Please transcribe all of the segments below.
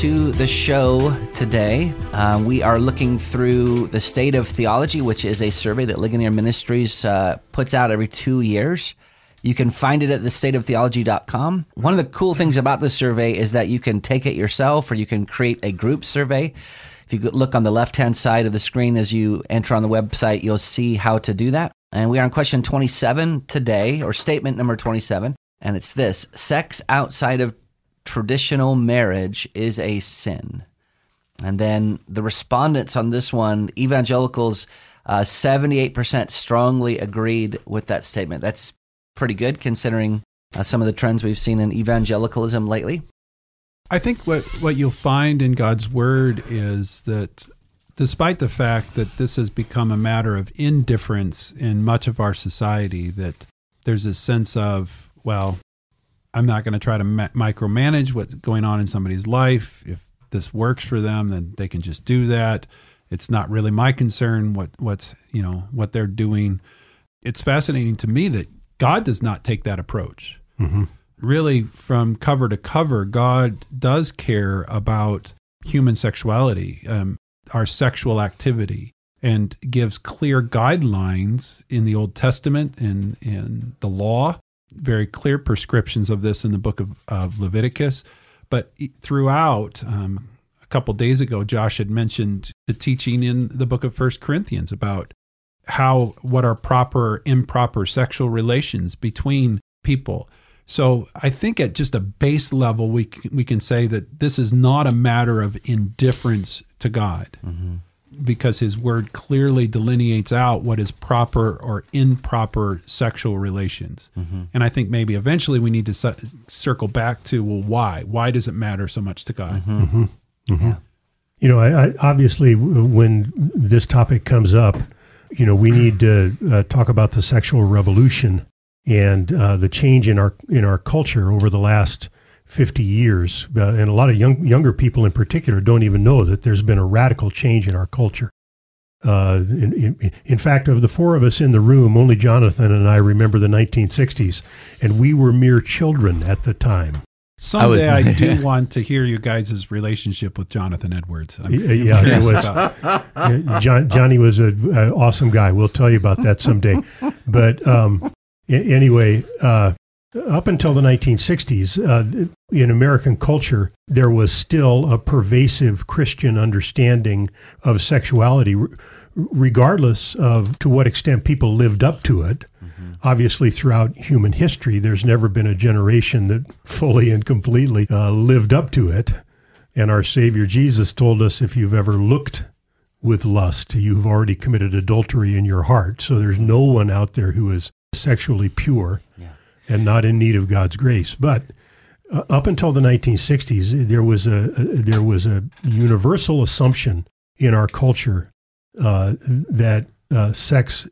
to the show today. Uh, we are looking through the State of Theology, which is a survey that Ligonier Ministries uh, puts out every two years. You can find it at thestateoftheology.com. One of the cool things about this survey is that you can take it yourself or you can create a group survey. If you look on the left hand side of the screen as you enter on the website, you'll see how to do that. And we are on question 27 today, or statement number 27. And it's this sex outside of traditional marriage is a sin. And then the respondents on this one, evangelicals, uh, 78% strongly agreed with that statement. That's pretty good considering uh, some of the trends we've seen in evangelicalism lately. I think what, what you'll find in God's word is that despite the fact that this has become a matter of indifference in much of our society, that there's a sense of, well, I'm not going to try to ma- micromanage what's going on in somebody's life. If this works for them, then they can just do that. It's not really my concern what what's you know what they're doing. It's fascinating to me that God does not take that approach. Mm-hmm. Really, from cover to cover, God does care about human sexuality, um, our sexual activity, and gives clear guidelines in the Old Testament and in the law very clear prescriptions of this in the book of, of Leviticus. But throughout, um, a couple days ago, Josh had mentioned the teaching in the book of First Corinthians about how what are proper improper sexual relations between people. So I think at just a base level, we we can say that this is not a matter of indifference to God. Mm-hmm because his word clearly delineates out what is proper or improper sexual relations. Mm-hmm. And I think maybe eventually we need to su- circle back to well, why? Why does it matter so much to God? Mm-hmm. Mm-hmm. mm-hmm. Yeah. You know, I, I, obviously, when this topic comes up, you know, we need to uh, talk about the sexual revolution and uh, the change in our in our culture over the last 50 years. Uh, and a lot of young, younger people in particular don't even know that there's been a radical change in our culture. Uh, in, in, in, fact, of the four of us in the room, only Jonathan and I remember the 1960s, and we were mere children at the time. Someday I, I do want to hear you guys' relationship with Jonathan Edwards. I'm yeah, it was. John, Johnny was an awesome guy. We'll tell you about that someday. But um, anyway, uh, up until the 1960s, uh, in American culture, there was still a pervasive Christian understanding of sexuality, regardless of to what extent people lived up to it. Mm-hmm. Obviously, throughout human history, there's never been a generation that fully and completely uh, lived up to it. And our Savior Jesus told us if you've ever looked with lust, you've already committed adultery in your heart. So there's no one out there who is sexually pure. Yeah and not in need of God's grace. But uh, up until the 1960s, there was a, a, there was a universal assumption in our culture uh, that uh, sex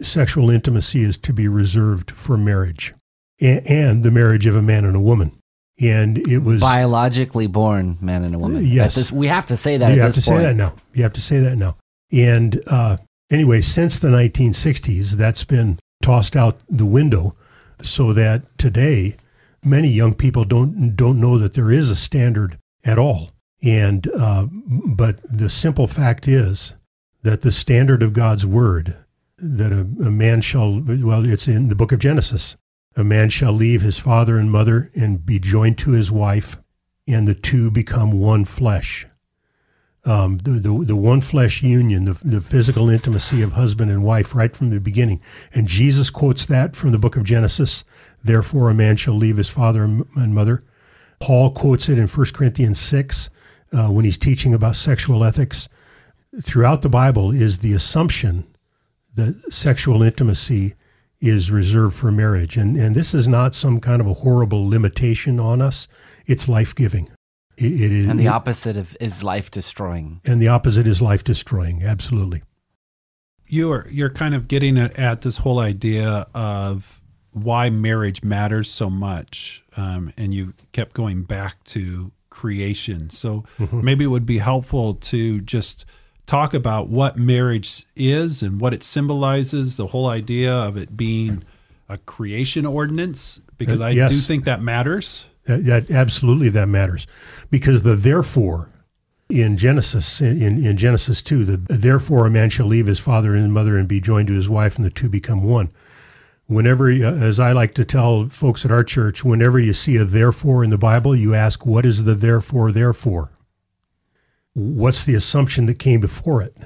sexual intimacy is to be reserved for marriage and, and, the marriage of a man and a woman. And it was biologically born man and a woman. Yes, this, we have to say that. You have to point. say that now. You have to say that now. And uh, anyway, since the 1960s, that's been tossed out the window so that today many young people don't don't know that there is a standard at all. And uh, but the simple fact is that the standard of God's word that a, a man shall well it's in the book of Genesis a man shall leave his father and mother and be joined to his wife and the two become one flesh um, the, the, the one flesh union, the, the physical intimacy of husband and wife right from the beginning. And Jesus quotes that from the book of Genesis. Therefore, a man shall leave his father and mother Paul quotes it in 1 Corinthians 6 uh, when he's teaching about sexual ethics. Throughout the Bible is the assumption that sexual intimacy is reserved for marriage. And, and this is not some kind of a horrible limitation on us, it's life giving. It, it is, and the opposite of is life destroying. And the opposite is life destroying. Absolutely. You're you're kind of getting at, at this whole idea of why marriage matters so much, um, and you kept going back to creation. So mm-hmm. maybe it would be helpful to just talk about what marriage is and what it symbolizes. The whole idea of it being a creation ordinance, because uh, I yes. do think that matters. That, that, absolutely that matters, because the therefore in Genesis in, in Genesis two, the therefore a man shall leave his father and his mother and be joined to his wife, and the two become one. Whenever, as I like to tell folks at our church, whenever you see a therefore in the Bible, you ask, what is the therefore therefore? What's the assumption that came before it?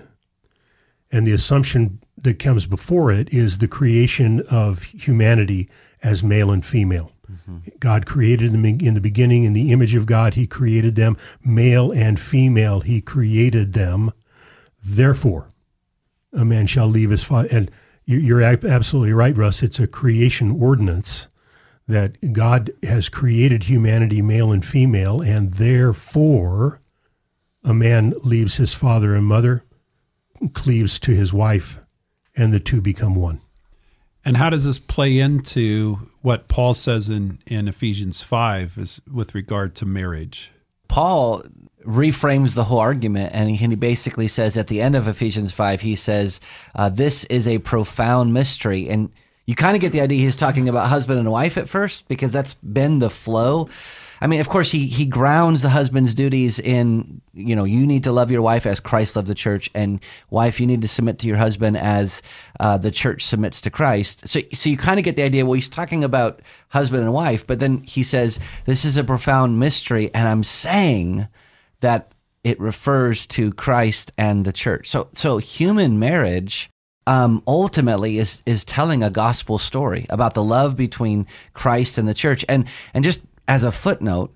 And the assumption that comes before it is the creation of humanity as male and female. Mm-hmm. God created them in the beginning in the image of God. He created them male and female. He created them. Therefore, a man shall leave his father. And you're absolutely right, Russ. It's a creation ordinance that God has created humanity male and female, and therefore a man leaves his father and mother, cleaves to his wife, and the two become one. And how does this play into what Paul says in, in Ephesians 5 is with regard to marriage? Paul reframes the whole argument and he, basically says at the end of Ephesians 5, he says, uh, This is a profound mystery. And you kind of get the idea he's talking about husband and wife at first because that's been the flow. I mean, of course, he he grounds the husband's duties in you know you need to love your wife as Christ loved the church, and wife you need to submit to your husband as uh, the church submits to Christ. So so you kind of get the idea. Well, he's talking about husband and wife, but then he says this is a profound mystery, and I'm saying that it refers to Christ and the church. So so human marriage um, ultimately is is telling a gospel story about the love between Christ and the church. And and just as a footnote,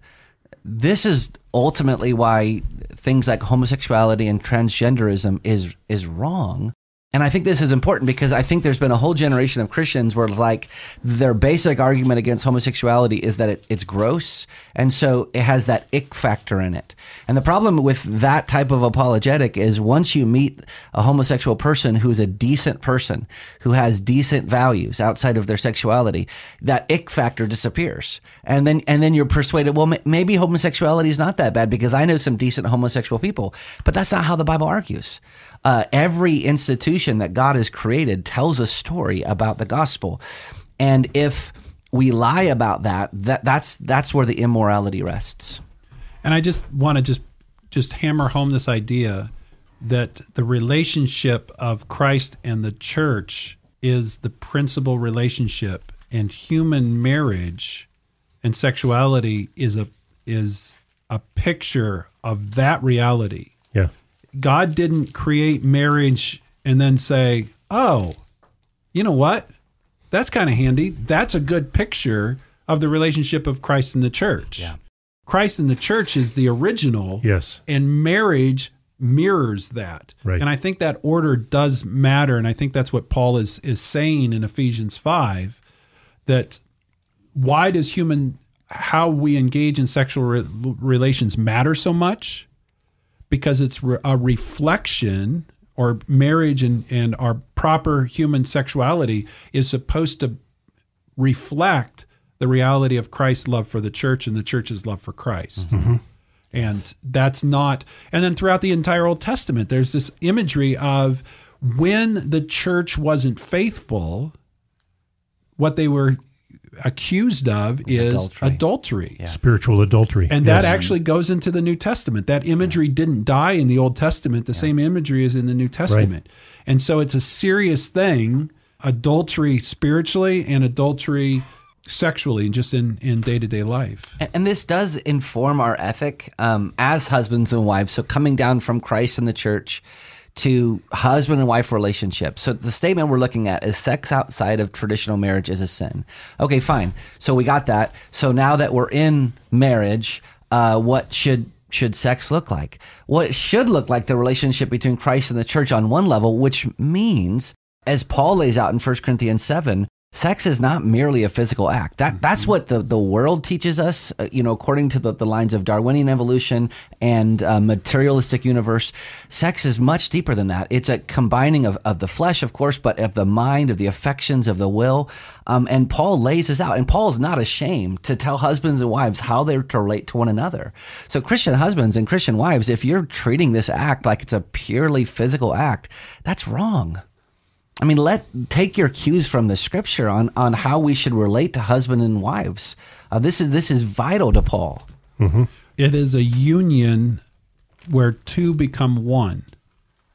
this is ultimately why things like homosexuality and transgenderism is is wrong and I think this is important because I think there's been a whole generation of Christians where it's like their basic argument against homosexuality is that it, it's gross. And so it has that ick factor in it. And the problem with that type of apologetic is once you meet a homosexual person who's a decent person, who has decent values outside of their sexuality, that ick factor disappears. And then, and then you're persuaded, well, maybe homosexuality is not that bad because I know some decent homosexual people, but that's not how the Bible argues uh, every institution that God has created tells a story about the gospel. And if we lie about that, that that's that's where the immorality rests. And I just want to just just hammer home this idea that the relationship of Christ and the church is the principal relationship and human marriage and sexuality is a is a picture of that reality. Yeah. God didn't create marriage and then say, oh, you know what? That's kind of handy. That's a good picture of the relationship of Christ and the church. Yeah. Christ and the church is the original. Yes. And marriage mirrors that. Right. And I think that order does matter. And I think that's what Paul is, is saying in Ephesians 5 that why does human, how we engage in sexual re- relations matter so much? Because it's a reflection or marriage and, and our proper human sexuality is supposed to reflect the reality of Christ's love for the church and the church's love for Christ. Mm-hmm. And that's not, and then throughout the entire Old Testament, there's this imagery of when the church wasn't faithful, what they were accused of is adultery, adultery. Yeah. spiritual adultery. And yes. that actually goes into the New Testament. That imagery yeah. didn't die in the Old Testament. The yeah. same imagery is in the New Testament. Right. And so it's a serious thing adultery spiritually and adultery sexually and just in, in day-to-day life and, and this does inform our ethic um, as husbands and wives so coming down from christ and the church to husband and wife relationships. So the statement we're looking at is sex outside of traditional marriage is a sin. Okay, fine. So we got that. So now that we're in marriage, uh, what should should sex look like? Well, it should look like the relationship between Christ and the church on one level, which means, as Paul lays out in 1 Corinthians 7, sex is not merely a physical act. That that's mm-hmm. what the, the world teaches us. Uh, you know, according to the, the lines of Darwinian evolution and uh, materialistic universe, sex is much deeper than that. It's a combining of, of the flesh, of course, but of the mind, of the affections, of the will. Um, and Paul lays this out, and Paul is not ashamed to tell husbands and wives how they're to relate to one another. So, Christian husbands and Christian wives, if you're treating this act like it's a purely physical act, that's wrong. I mean, let take your cues from the scripture on on how we should relate to husband and wives. Uh, this is this is vital to Paul. Mm-hmm. It is a union where two become one,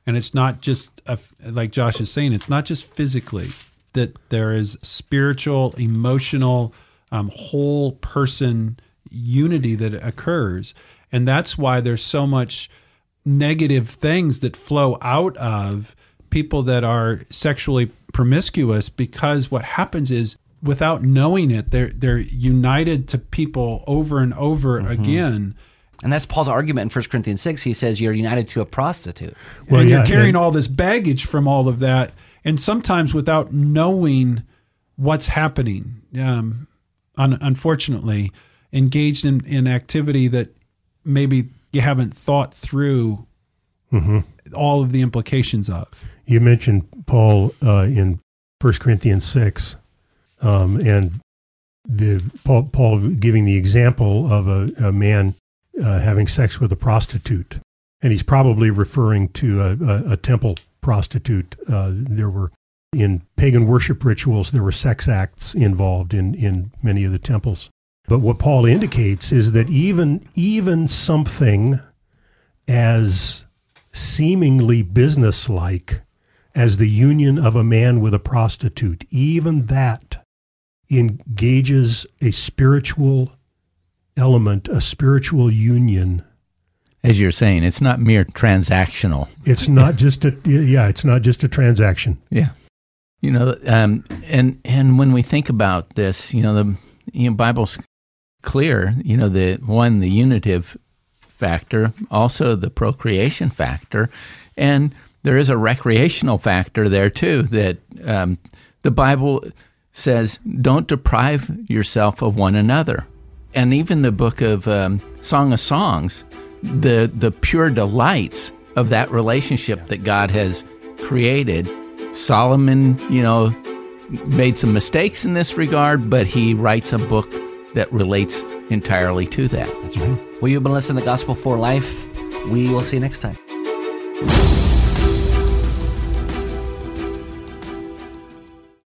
and it's not just a, like Josh is saying. It's not just physically that there is spiritual, emotional, um, whole person unity that occurs, and that's why there's so much negative things that flow out of people that are sexually promiscuous because what happens is without knowing it they're they're united to people over and over mm-hmm. again and that's Paul's argument in 1 Corinthians 6. He says you're united to a prostitute. Well, and yeah, you're carrying all this baggage from all of that, and sometimes without knowing what's happening. Um, un- unfortunately, engaged in, in activity that maybe you haven't thought through mm-hmm. all of the implications of. You mentioned Paul uh, in 1 Corinthians 6, um, and the Paul, Paul, giving the example of a, a man uh, having sex with a prostitute. And he's probably referring to a, a, a temple prostitute. Uh, there were, in pagan worship rituals, there were sex acts involved in, in many of the temples. But what Paul indicates is that even, even something as seemingly businesslike as the union of a man with a prostitute, even that engages a spiritual element, a spiritual union. As you're saying, it's not mere transactional. It's not just a yeah. It's not just a transaction. Yeah, you know, um, and and when we think about this, you know, the you know, Bible's clear. You know, the one, the unitive factor, also the procreation factor, and there is a recreational factor there too that um, the Bible says don't deprive yourself of one another. And even the book of um, Song of Songs, the, the pure delights of that relationship that God has created. Solomon, you know, made some mistakes in this regard, but he writes a book that relates entirely to that. That's right. Well, you've been listening to Gospel for Life. We will see you next time.